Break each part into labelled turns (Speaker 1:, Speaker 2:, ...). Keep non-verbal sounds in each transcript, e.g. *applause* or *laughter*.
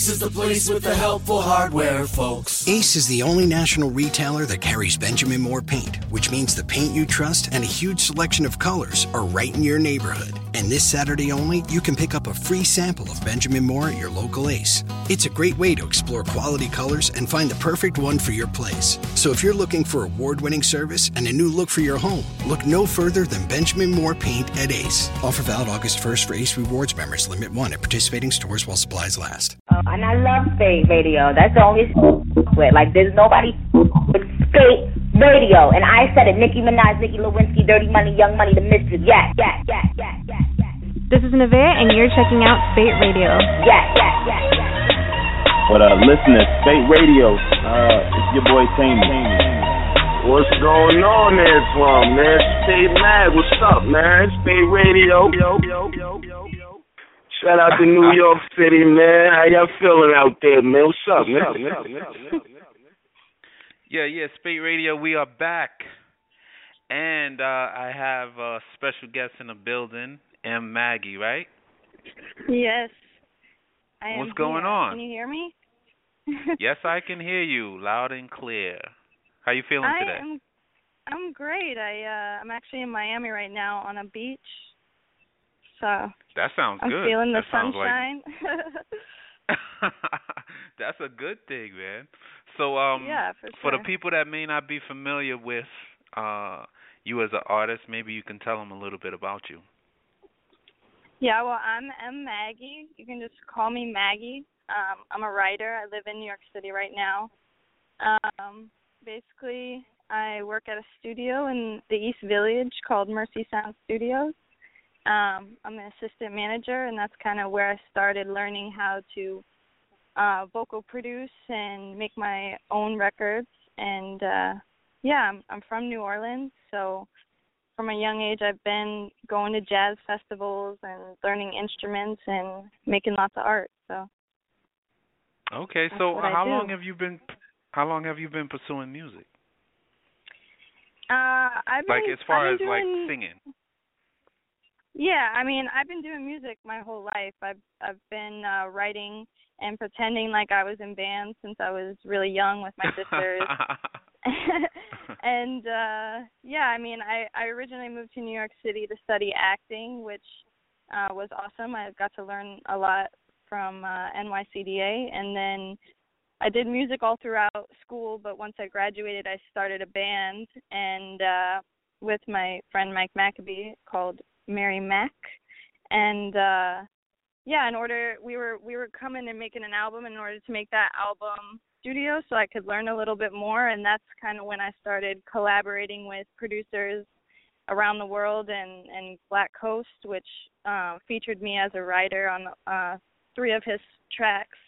Speaker 1: Ace is the place with the helpful hardware, folks.
Speaker 2: Ace is the only national retailer that carries Benjamin Moore paint, which means the paint you trust and a huge selection of colors are right in your neighborhood. And this Saturday only, you can pick up a free sample of Benjamin Moore at your local Ace. It's a great way to explore quality colors and find the perfect one for your place. So if you're looking for award winning service and a new look for your home, look no further than Benjamin Moore Paint at Ace. Offer valid August 1st for Ace Rewards members. Limit one at participating stores while supplies last.
Speaker 3: Uh, and I love Spate Radio. That's the only with. Like, there's nobody with Spate Radio. And I said it. Nicki Minaj, Nicki Lewinsky, Dirty Money, Young Money, The Mistress. Yeah, yeah, yeah, yeah, yeah, yeah.
Speaker 4: This is Nevaeh, and you're checking out Spate Radio.
Speaker 3: Yeah, yeah, yeah, yeah.
Speaker 5: What up, listeners? Spate Radio. Uh, it's your boy Tammy.
Speaker 6: What's going on there, from man? Spate Mag, what's up, man? Spate Radio. Yo, yo, yo, yo, yo. Shout out to New York City, man. How y'all feeling out there, man? What's up, man? *laughs*
Speaker 7: Yeah, yeah, Spate Radio, we are back. And uh I have a special guest in the building, M Maggie, right?
Speaker 8: Yes. I am
Speaker 7: What's going
Speaker 8: here.
Speaker 7: on?
Speaker 8: Can you hear me? *laughs*
Speaker 7: yes, I can hear you loud and clear. How you feeling
Speaker 8: I
Speaker 7: today?
Speaker 8: am I'm great. I uh I'm actually in Miami right now on a beach. So
Speaker 7: That sounds
Speaker 8: I'm
Speaker 7: good.
Speaker 8: feeling the
Speaker 7: that sounds like
Speaker 8: sunshine. *laughs* *laughs*
Speaker 7: That's a good thing, man. So um
Speaker 8: yeah, for
Speaker 7: for the people that may not be familiar with uh you as an artist, maybe you can tell them a little bit about you.
Speaker 8: Yeah, well, I'm M Maggie. You can just call me Maggie. Um, I'm a writer. I live in New York City right now. Um, basically, I work at a studio in the East Village called Mercy Sound Studios. Um, I'm an assistant manager, and that's kind of where I started learning how to uh, vocal produce and make my own records. And uh, yeah, I'm, I'm from New Orleans, so from a young age I've been going to jazz festivals and learning instruments and making lots of art. So
Speaker 7: Okay, so how long have you been how long have you been pursuing music?
Speaker 8: uh I've been
Speaker 7: Like as far as
Speaker 8: been
Speaker 7: like singing.
Speaker 8: Yeah, I mean, I've been doing music my whole life. I've I've been uh writing and pretending like I was in bands since I was really young with my sisters. *laughs* and uh yeah, I mean, I I originally moved to New York City to study acting, which uh was awesome. I got to learn a lot from uh NYCDA and then I did music all throughout school, but once I graduated, I started a band and uh with my friend Mike Maccabee called Mary Mac and uh yeah, in order we were we were coming and making an album in order to make that album studio so I could learn a little bit more and that's kind of when I started collaborating with producers around the world and and Black Coast which uh, featured me as a writer on uh three of his tracks.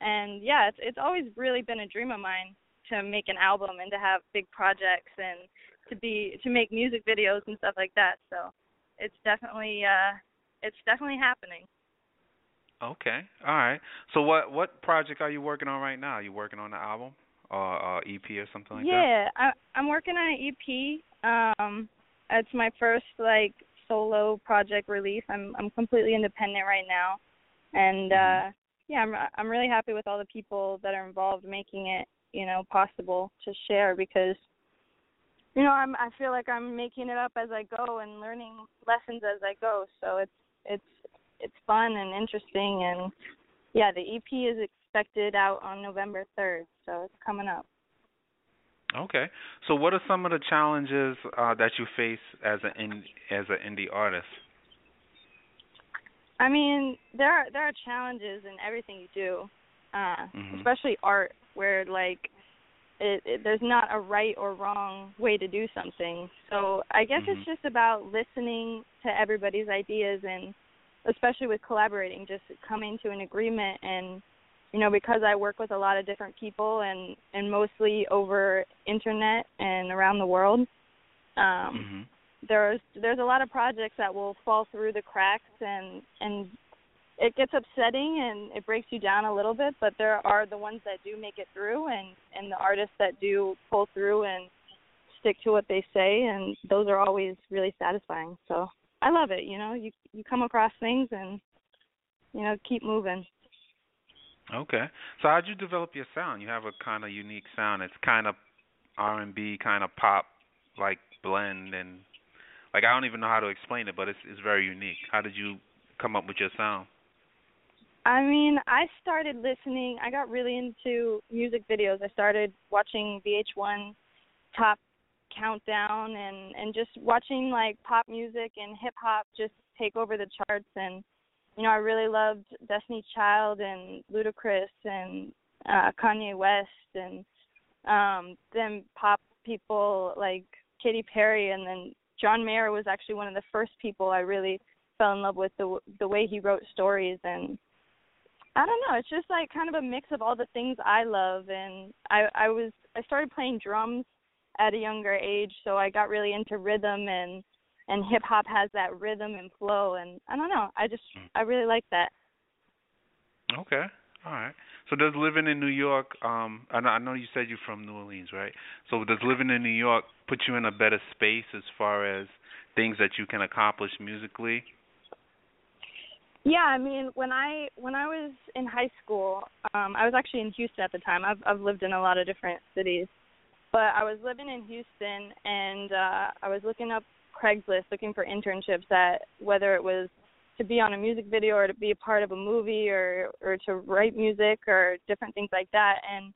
Speaker 8: And yeah it's it's always really been a dream of mine to make an album and to have big projects and to be to make music videos and stuff like that. So it's definitely uh it's definitely happening
Speaker 7: Okay. All right. So what what project are you working on right now? Are you working on an album or uh, EP or something like that?
Speaker 8: yeah, I I'm working on an EP. Um it's my first like solo project release. I'm I'm completely independent right now. And uh yeah, I'm I'm really happy with all the people that are involved making it, you know, possible to share because you know, I'm I feel like I'm making it up as I go and learning lessons as I go. So it's it's it's fun and interesting and yeah, the EP is expected out on November 3rd, so it's coming up.
Speaker 7: Okay. So what are some of the challenges uh, that you face as an in, as an indie artist?
Speaker 8: I mean, there are there are challenges in everything you do, uh,
Speaker 7: Mhm.
Speaker 8: especially art, where like it, it there's not a right or wrong way to do something. So I guess
Speaker 7: Mhm.
Speaker 8: it's just about listening to everybody's ideas and especially with collaborating, just coming to an agreement and you know because I work with a lot of different people and and mostly over internet and around the world. Um
Speaker 7: Mhm.
Speaker 8: there's there's a lot of projects that will fall through the cracks and and it gets upsetting and it breaks you down a little bit but there are the ones that do make it through and and the artists that do pull through and stick to what they say and those are always really satisfying so i love it you know you you come across things and you know keep moving
Speaker 7: Okay. So how'd you develop your sound? You have a kind of unique sound. It's kind of R&B, kind of pop like blend and like I don't even know how to explain it, but it's it's very unique. How did you come up with your sound?
Speaker 8: I mean, I started listening. I got really into music videos. I started watching VH1 Top Countdown and and just watching like pop music and hip hop just take over the charts. And you know, I really loved Destiny's Child and Ludacris and uh Kanye West and um then pop people like Katy Perry. And then John Mayer was actually one of the first people I really fell in love with the the way he wrote stories. And I don't know, it's just like kind of a mix of all the things I love. And I I was I started playing drums at a younger age, so I got really into rhythm and and hip hop has that rhythm and flow and I don't know, I just
Speaker 7: Hmm.
Speaker 8: I really like that.
Speaker 7: Okay. All right. So does living in New York um I know, I know you said you're from New Orleans, right? So does living in New York put you in a better space as far as things that you can accomplish musically?
Speaker 8: Yeah, I mean, when I when I was in high school, um I was actually in Houston at the time. I've I've lived in a lot of different cities. But I was living in Houston and uh I was looking up Craigslist looking for internships at whether it was to be on a music video or to be a part of a movie or or to write music or different things like that. And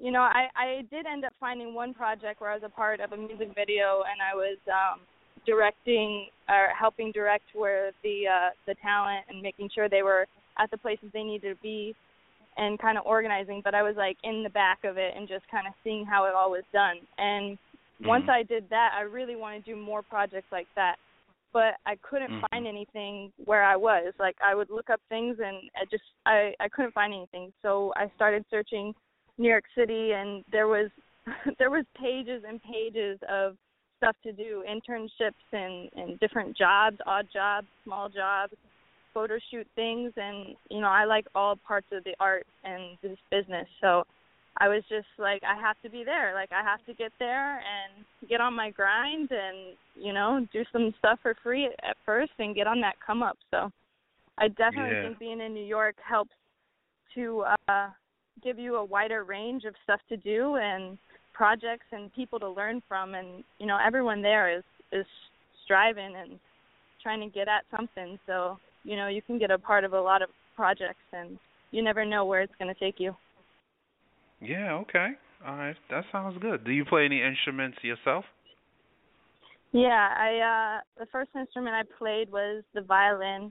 Speaker 8: you know, I I did end up finding one project where I was a part of a music video and I was um directing or helping direct where the uh the talent and making sure they were at the places they needed to be and kind of organizing but I was like in the back of it and just kind of seeing how it all was done. And once I did that I really wanted to do more projects like that. But I couldn't
Speaker 7: Mhm.
Speaker 8: find anything where I was. Like I would look up things and I just I I couldn't find anything. So I started searching New York City and there was *laughs* there was pages and pages of stuff to do internships and and different jobs odd jobs small jobs photo shoot things and you know I like all parts of the art and this business. So I was just like I have to be there. Like I have to get there and get on my grind and you know do some stuff for free at first and get on that come up. So I definitely
Speaker 7: Yeah.
Speaker 8: think being in New York helps to uh give you a wider range of stuff to do and projects and people to learn from. And you know everyone there is is striving and trying to get at something. So you know you can get a part of a lot of projects and you never know where it's going to take you
Speaker 7: Yeah, okay. All right. That sounds good. Do you play any instruments yourself?
Speaker 8: yeah i uh the first instrument i played was the violin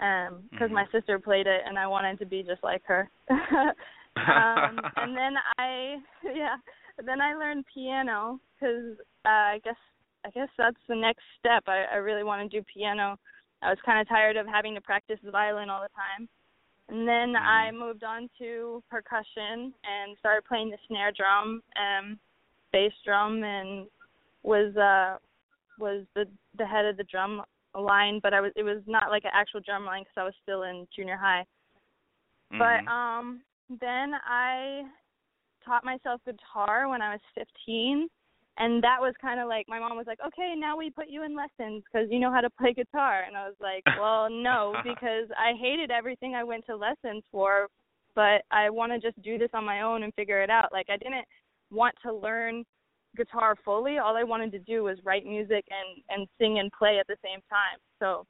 Speaker 8: um because
Speaker 7: Mhm.
Speaker 8: my sister played it and i wanted to be just like her *laughs* um and then i *laughs* yeah then i learned piano because uh, i guess i guess that's the next step i i really want to do piano i was kind of tired of having to practice the violin all the time. And then i moved on to percussion and started playing the snare drum and bass drum and was uh was the the head of the drum line but i was it was not like an actual drum line because i was still in junior high. But
Speaker 7: Mhm.
Speaker 8: um then I taught myself guitar when I was 15 and that was kind of like my mom was like, "Okay, now we put you in lessons cuz you know how to play guitar." And I was like, *laughs* "Well, no, because I hated everything I went to lessons for, but I want to just do this on my own and figure it out." Like I didn't want to learn guitar fully. All I wanted to do was write music and and sing and play at the same time. So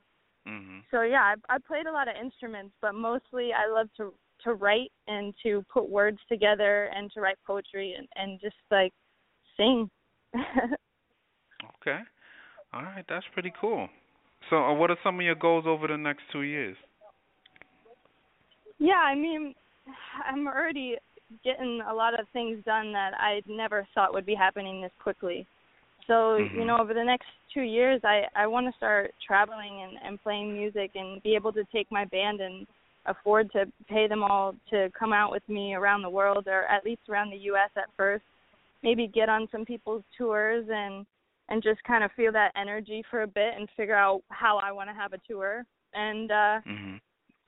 Speaker 7: Mhm.
Speaker 8: so yeah, I I played a lot of instruments, but mostly I love to to write and to put words together and to write poetry and and just like sing.
Speaker 7: Okay. All right. That's pretty cool. So, uh, what are some of your goals over the next two years?
Speaker 8: yeah, I mean, I'm already getting a lot of things done that I never thought would be happening this quickly. So, you
Speaker 7: Mhm.
Speaker 8: know, over the next 2 years I I want to start traveling and and playing music and be able to take my band and afford to pay them all to come out with me around the world or at least around the US at first. Maybe get on some people's tours and and just kind of feel that energy for a bit and figure out how I want to have a tour. And uh
Speaker 7: Mhm.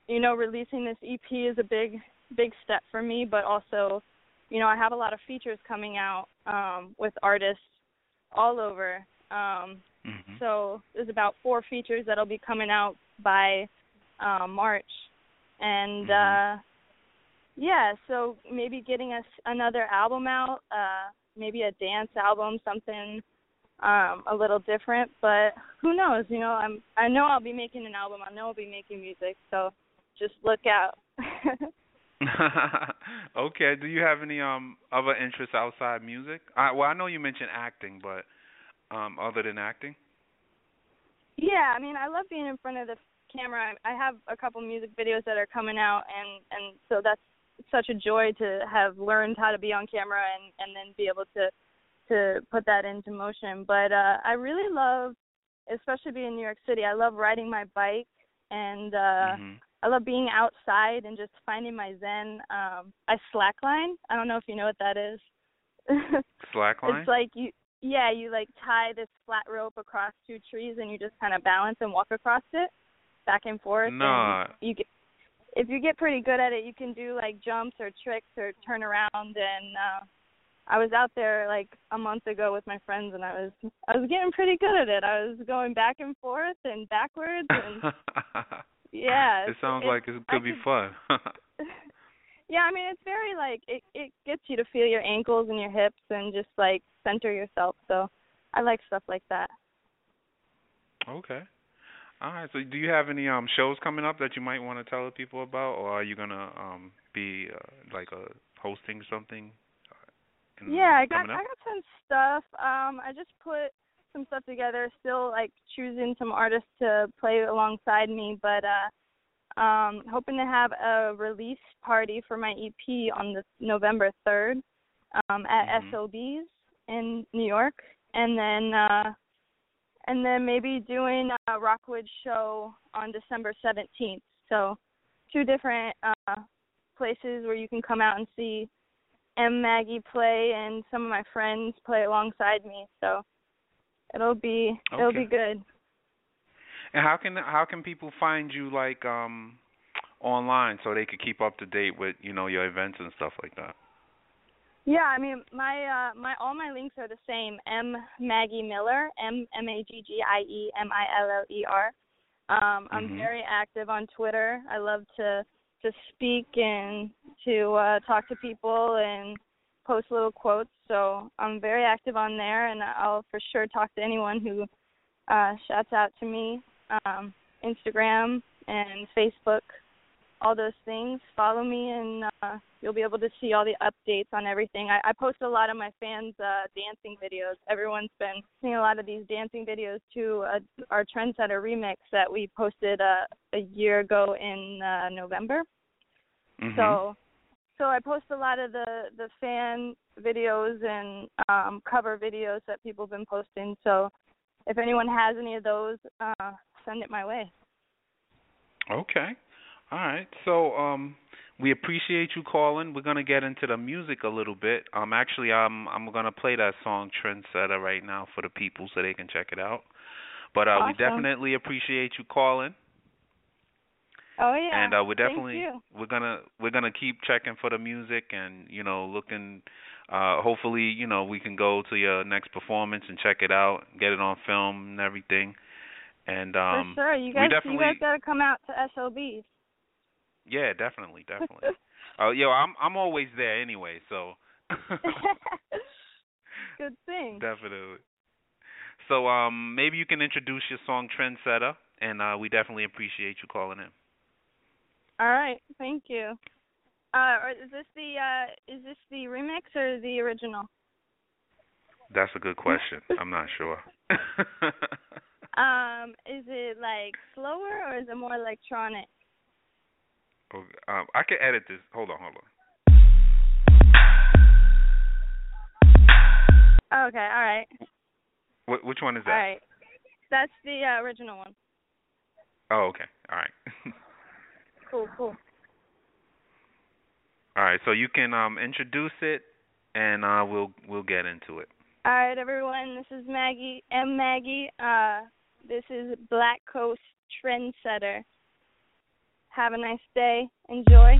Speaker 8: you know, releasing this EP is a big big step for me, but also, you know, I have a lot of features coming out um with artists all over. Um
Speaker 7: Mhm.
Speaker 8: so there's about four features that'll be coming out by uh, March, and
Speaker 7: Mhm.
Speaker 8: uh, yeah, so maybe getting us another album out, uh maybe a dance album, something um a little different, but who knows, you know, I'm I know I'll be making an album. I know I'll be making music, so just look out. *laughs*
Speaker 7: okay. Do you have any um other interests outside music? I well, I know you mentioned acting, but um other than acting?
Speaker 8: Yeah, I mean, I love being in front of the camera. I have a couple music videos that are coming out and and so that's such a joy to have learned how to be on camera and and then be able to to put that into motion. But uh I really love especially being in New York City. I love riding my bike and uh
Speaker 7: mm-hmm.
Speaker 8: I love being outside and just finding my zen. Um I slackline. I don't know if you know what that is. *laughs*
Speaker 7: Slackline?
Speaker 8: it's like you yeah, you like tie this flat rope across two trees and you just kind of balance and walk across it back and forth.
Speaker 7: No.
Speaker 8: And you get if you get pretty good at it, you can do like jumps or tricks or turn around and uh I was out there like a month ago with my friends and I was I was getting pretty good at it. I was going back and forth and backwards and *laughs* yeah.
Speaker 7: It sounds
Speaker 8: it,
Speaker 7: like it could
Speaker 8: I
Speaker 7: be
Speaker 8: could,
Speaker 7: fun. *laughs*
Speaker 8: yeah, I mean it's very like it it gets you to feel your ankles and your hips and just like center yourself. So I like stuff like that.
Speaker 7: Okay. All right. So, do you have any um shows coming up that you might want to tell the people about, or are you gonna um be uh, like uh, hosting something? uh, in-
Speaker 8: Yeah, I got
Speaker 7: coming
Speaker 8: I got some stuff. Um I just put some stuff together, still like choosing some artists to play alongside me, but uh um hoping to have a release party for my EP on the November 3rd um at
Speaker 7: Mhm.
Speaker 8: SOBs in New York and then uh and then maybe doing a Rockwood show on December 17th. So two different uh places where you can come out and see M Maggie play and some of my friends play alongside me. So it'll be it'll be good.
Speaker 7: And how can how can people find you like um online so they could keep up to date with you know your events and stuff like that?
Speaker 8: Yeah, I mean my uh my all my links are the same. M Maggie Miller, M M A G G I E M I L L E R. Um I'm
Speaker 7: Mhm.
Speaker 8: very active on Twitter. I love to to speak and to uh talk to people and post little quotes. So I'm very active on there and I'll for sure talk to anyone who uh shouts out to me. Um Instagram and Facebook all those things. Follow me, and uh, you'll be able to see all the updates on everything. I, I post a lot of my fans' uh, dancing videos. Everyone's been seeing a lot of these dancing videos to uh, our Trendsetter remix that we posted uh, a year ago in uh, November.
Speaker 7: Mhm.
Speaker 8: So, so I post a lot of the the fan videos and um, cover videos that people have been posting. So, if anyone has any of those, uh, send it my way.
Speaker 7: Okay. All right. So um we appreciate you calling. We're gonna get into the music a little bit. Um actually I'm I'm gonna play that song Trendsetter right now for the people so they can check it out. But uh we definitely appreciate you calling.
Speaker 8: Oh yeah.
Speaker 7: and uh we're definitely we're gonna we're gonna keep checking for the music and, you know, looking uh hopefully, you know, we can go to your next performance and check it out, get it on film and everything. And um
Speaker 8: For sure. You guys you guys gotta come out to SOBs.
Speaker 7: Yeah, definitely, definitely. *laughs* Oh, yo, I'm I'm always there anyway, so *laughs*
Speaker 8: Good thing.
Speaker 7: definitely. So um maybe you can introduce your song Trendsetter and uh we definitely appreciate you calling in.
Speaker 8: All right, thank you. Uh is this the uh is this the remix or the original?
Speaker 7: That's a good question. *laughs* I'm not sure.
Speaker 8: Um, is it like slower or is it more electronic?
Speaker 7: Um I can edit this. Hold on, hold on.
Speaker 8: Okay, all right.
Speaker 7: Wh- which one is that?
Speaker 8: All right. That's the uh, original one.
Speaker 7: Oh, okay. All right. *laughs*
Speaker 8: Cool, cool.
Speaker 7: All right, so you can um introduce it and uh we'll we'll get into it.
Speaker 8: All right, everyone. This is Maggie M Maggie. Uh this is Black Coast Trendsetter. Have a nice day. Enjoy.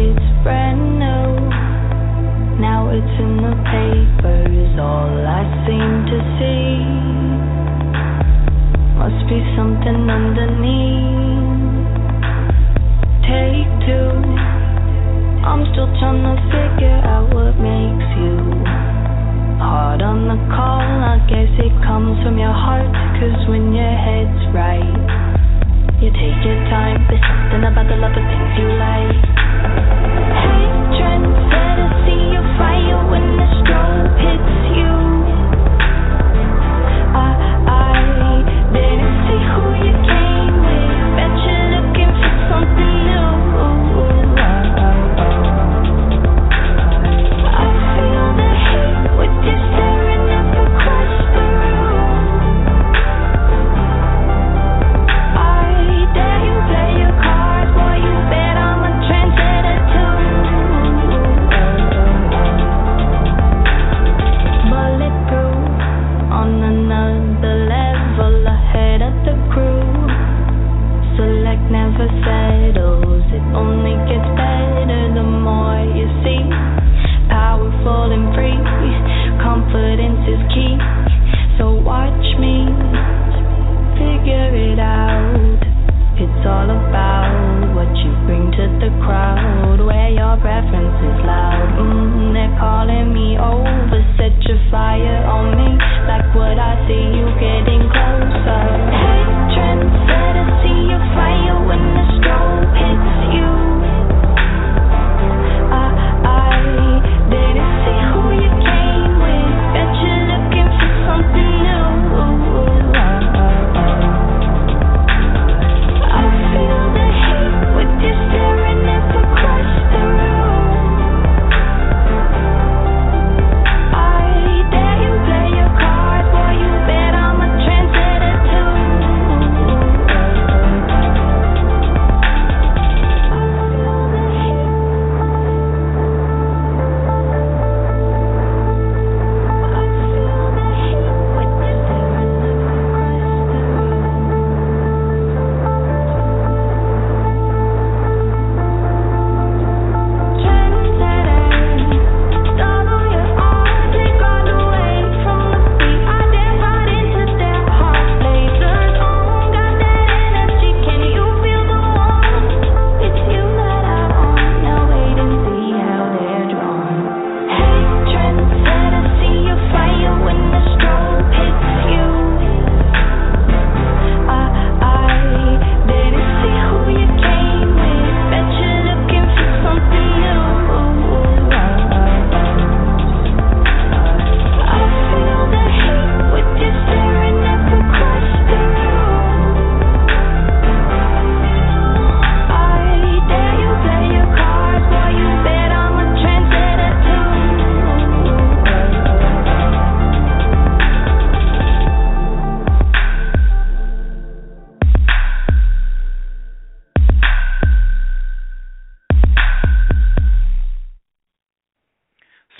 Speaker 9: it's brand new. Now it's in the papers, all I seem to see. Must be something underneath. Take two. I'm still trying to figure out what makes you hard on the call. I guess it comes from your heart, cause when your head's right. You take your time, there's something about the love of things you like. Hey,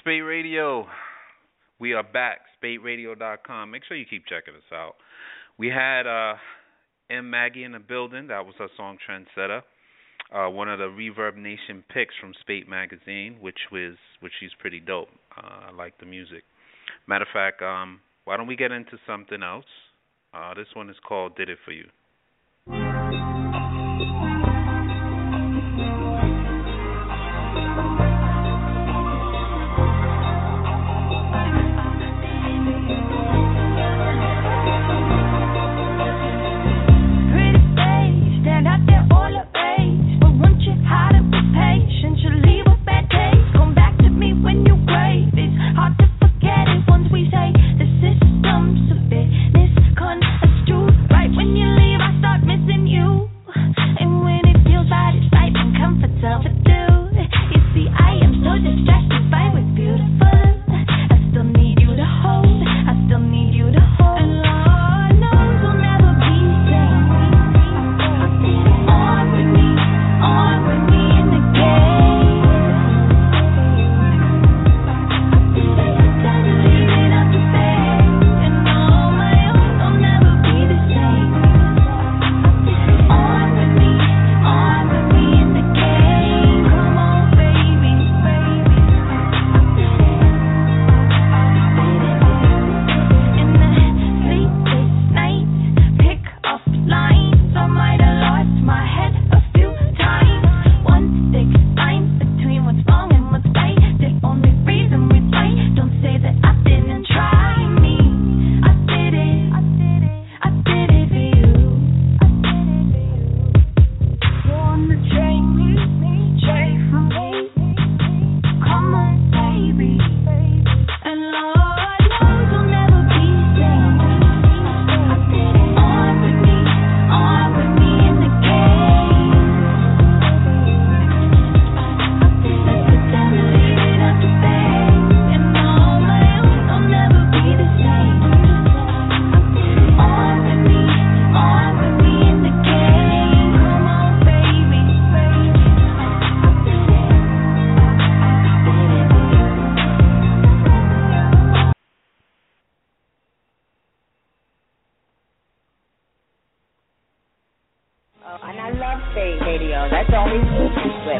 Speaker 7: Spate Radio. We are back. SpateRadio.com. Make sure you keep checking us out. We had uh, M Maggie in the building. That was her song Trendsetter. Uh, one of the Reverb Nation picks from Spate Magazine, which was which is pretty dope. Uh, I like the music. Matter of fact, um, why don't we get into something else? Uh, this one is called "Did It for You."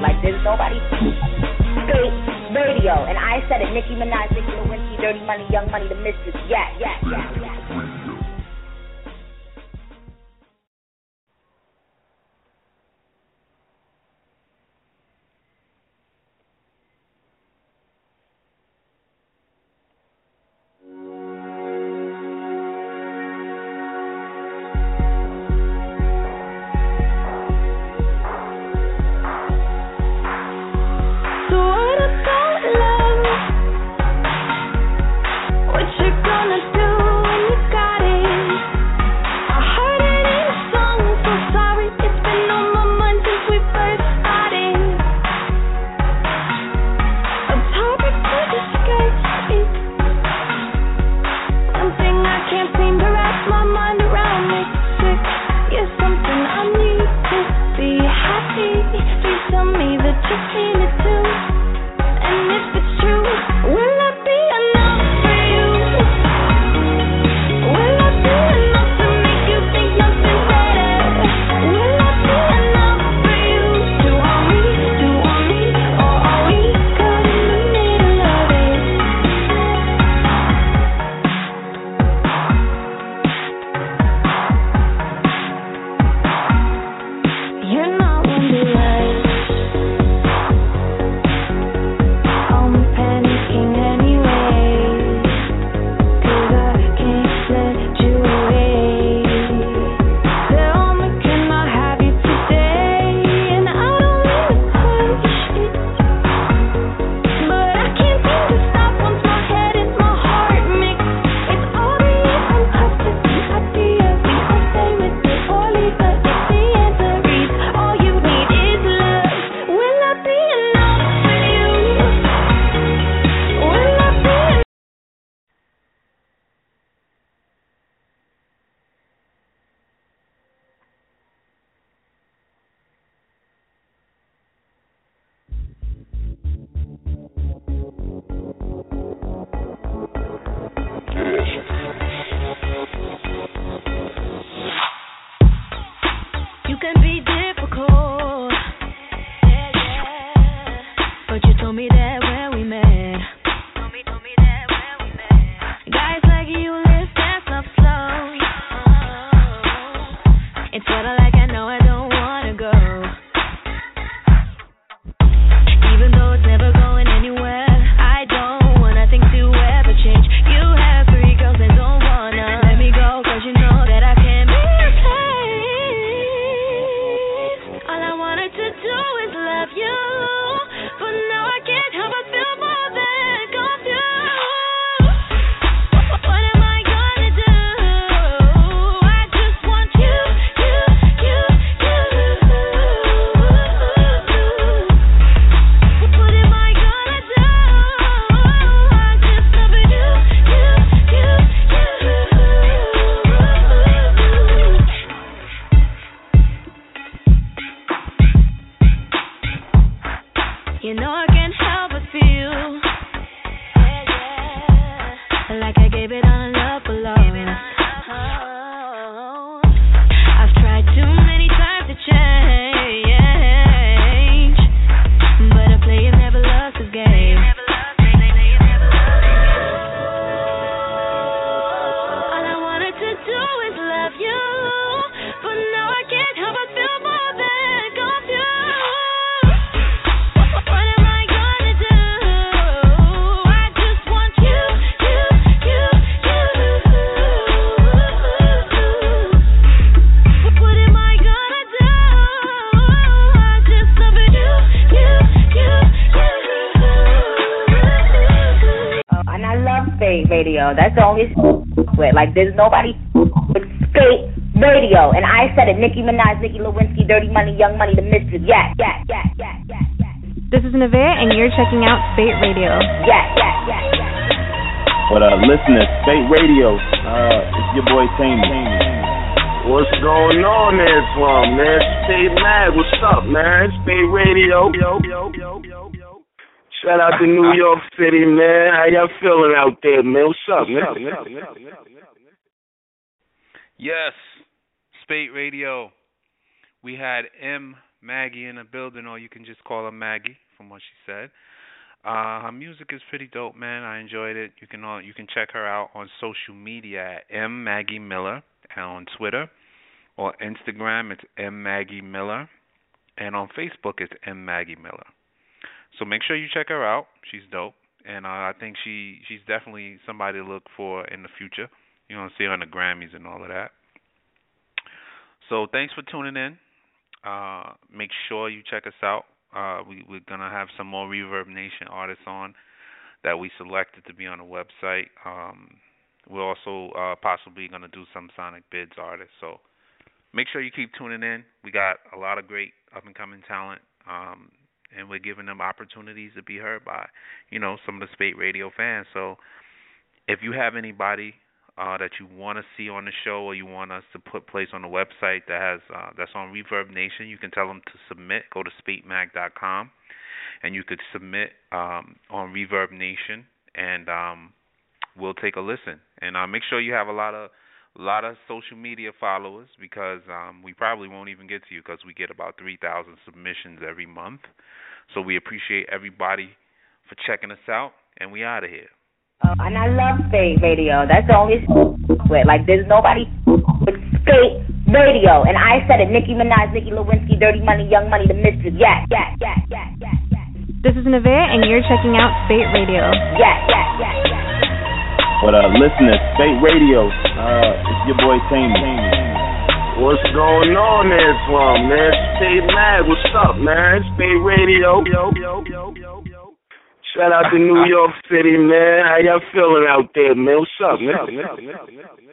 Speaker 9: Like there's nobody Spate Radio. And I said it, Nicki Minaj, Nicki Lewinsky, Dirty Money, Young Money, the Mistress. Yeah, yeah, yeah, yeah.
Speaker 10: It's what I like,
Speaker 9: Radio. That's the only with. Like, there's nobody with Spate Radio. And I said it, Nicki Minaj, Nicki Lewinsky, Dirty Money, Young Money, the Mistress. Yeah, yeah, yeah, yeah, yeah, yeah.
Speaker 4: This is Nevaeh, and you're checking out Spate Radio.
Speaker 9: Yeah, yeah, yeah, yeah.
Speaker 5: What up, listeners? Spate Radio. Uh, it's your boy Tammy.
Speaker 6: What's going on there, from man? Spate Mag, what's up, man? Spate Radio. Shout out to New *laughs* York City, man. How y'all feeling out there, man? What's up, man?
Speaker 7: Yes, Spate Radio. We had M Maggie in the building, or you can just call her Maggie, from what she said. Uh, her music is pretty dope, man. I enjoyed it. You can all you can check her out on social media at M Maggie Miller and on Twitter or Instagram it's M Maggie Miller and on Facebook it's M Maggie Miller. So make sure you check her out. She's dope, and uh, I think she she's definitely somebody to look for in the future. You're gonna see her on the Grammys and all of that. So thanks for tuning in. Uh, make sure you check us out. Uh, we, we're gonna have some more Reverb Nation artists on that we selected to be on the website. Um, we're also uh, possibly gonna do some Sonic Bids artists. So make sure you keep tuning in. We got a lot of great up and coming talent. Um, and we're giving them opportunities to be heard by, you know, some of the Spate Radio fans. So if you have anybody uh, that you want to see on the show or you want us to put place on the website that has uh, that's on Reverb Nation, you can tell them to submit. Go to spatemag.com and you could submit um, on Reverb Nation, and um, we'll take a listen. And uh, make sure you have a lot of a lot of social media followers because um, we probably won't even get to you because we get about 3,000 submissions every month. So we appreciate everybody for checking us out, and we out of here.
Speaker 3: Uh, and I love Spate Radio. That's the only with. Like, there's nobody with Spate Radio. And I said it. Nicki Minaj, Nicki Lewinsky, Dirty Money, Young Money, The Mistress. Yes, yes, yes, yes, yes, yes.
Speaker 4: This is Nevaeh, and you're checking out Spate Radio.
Speaker 3: Yes, yes, yes, yes.
Speaker 5: But uh, listeners, Spate Radio, uh, it's your boy Tammy.
Speaker 6: What's going on from man? Spate Mag, what's up, man? Spate Radio. Yo, yo, yo, yo, yo. Shout out to New York City, man. How y'all feeling out there, man? What's up, man?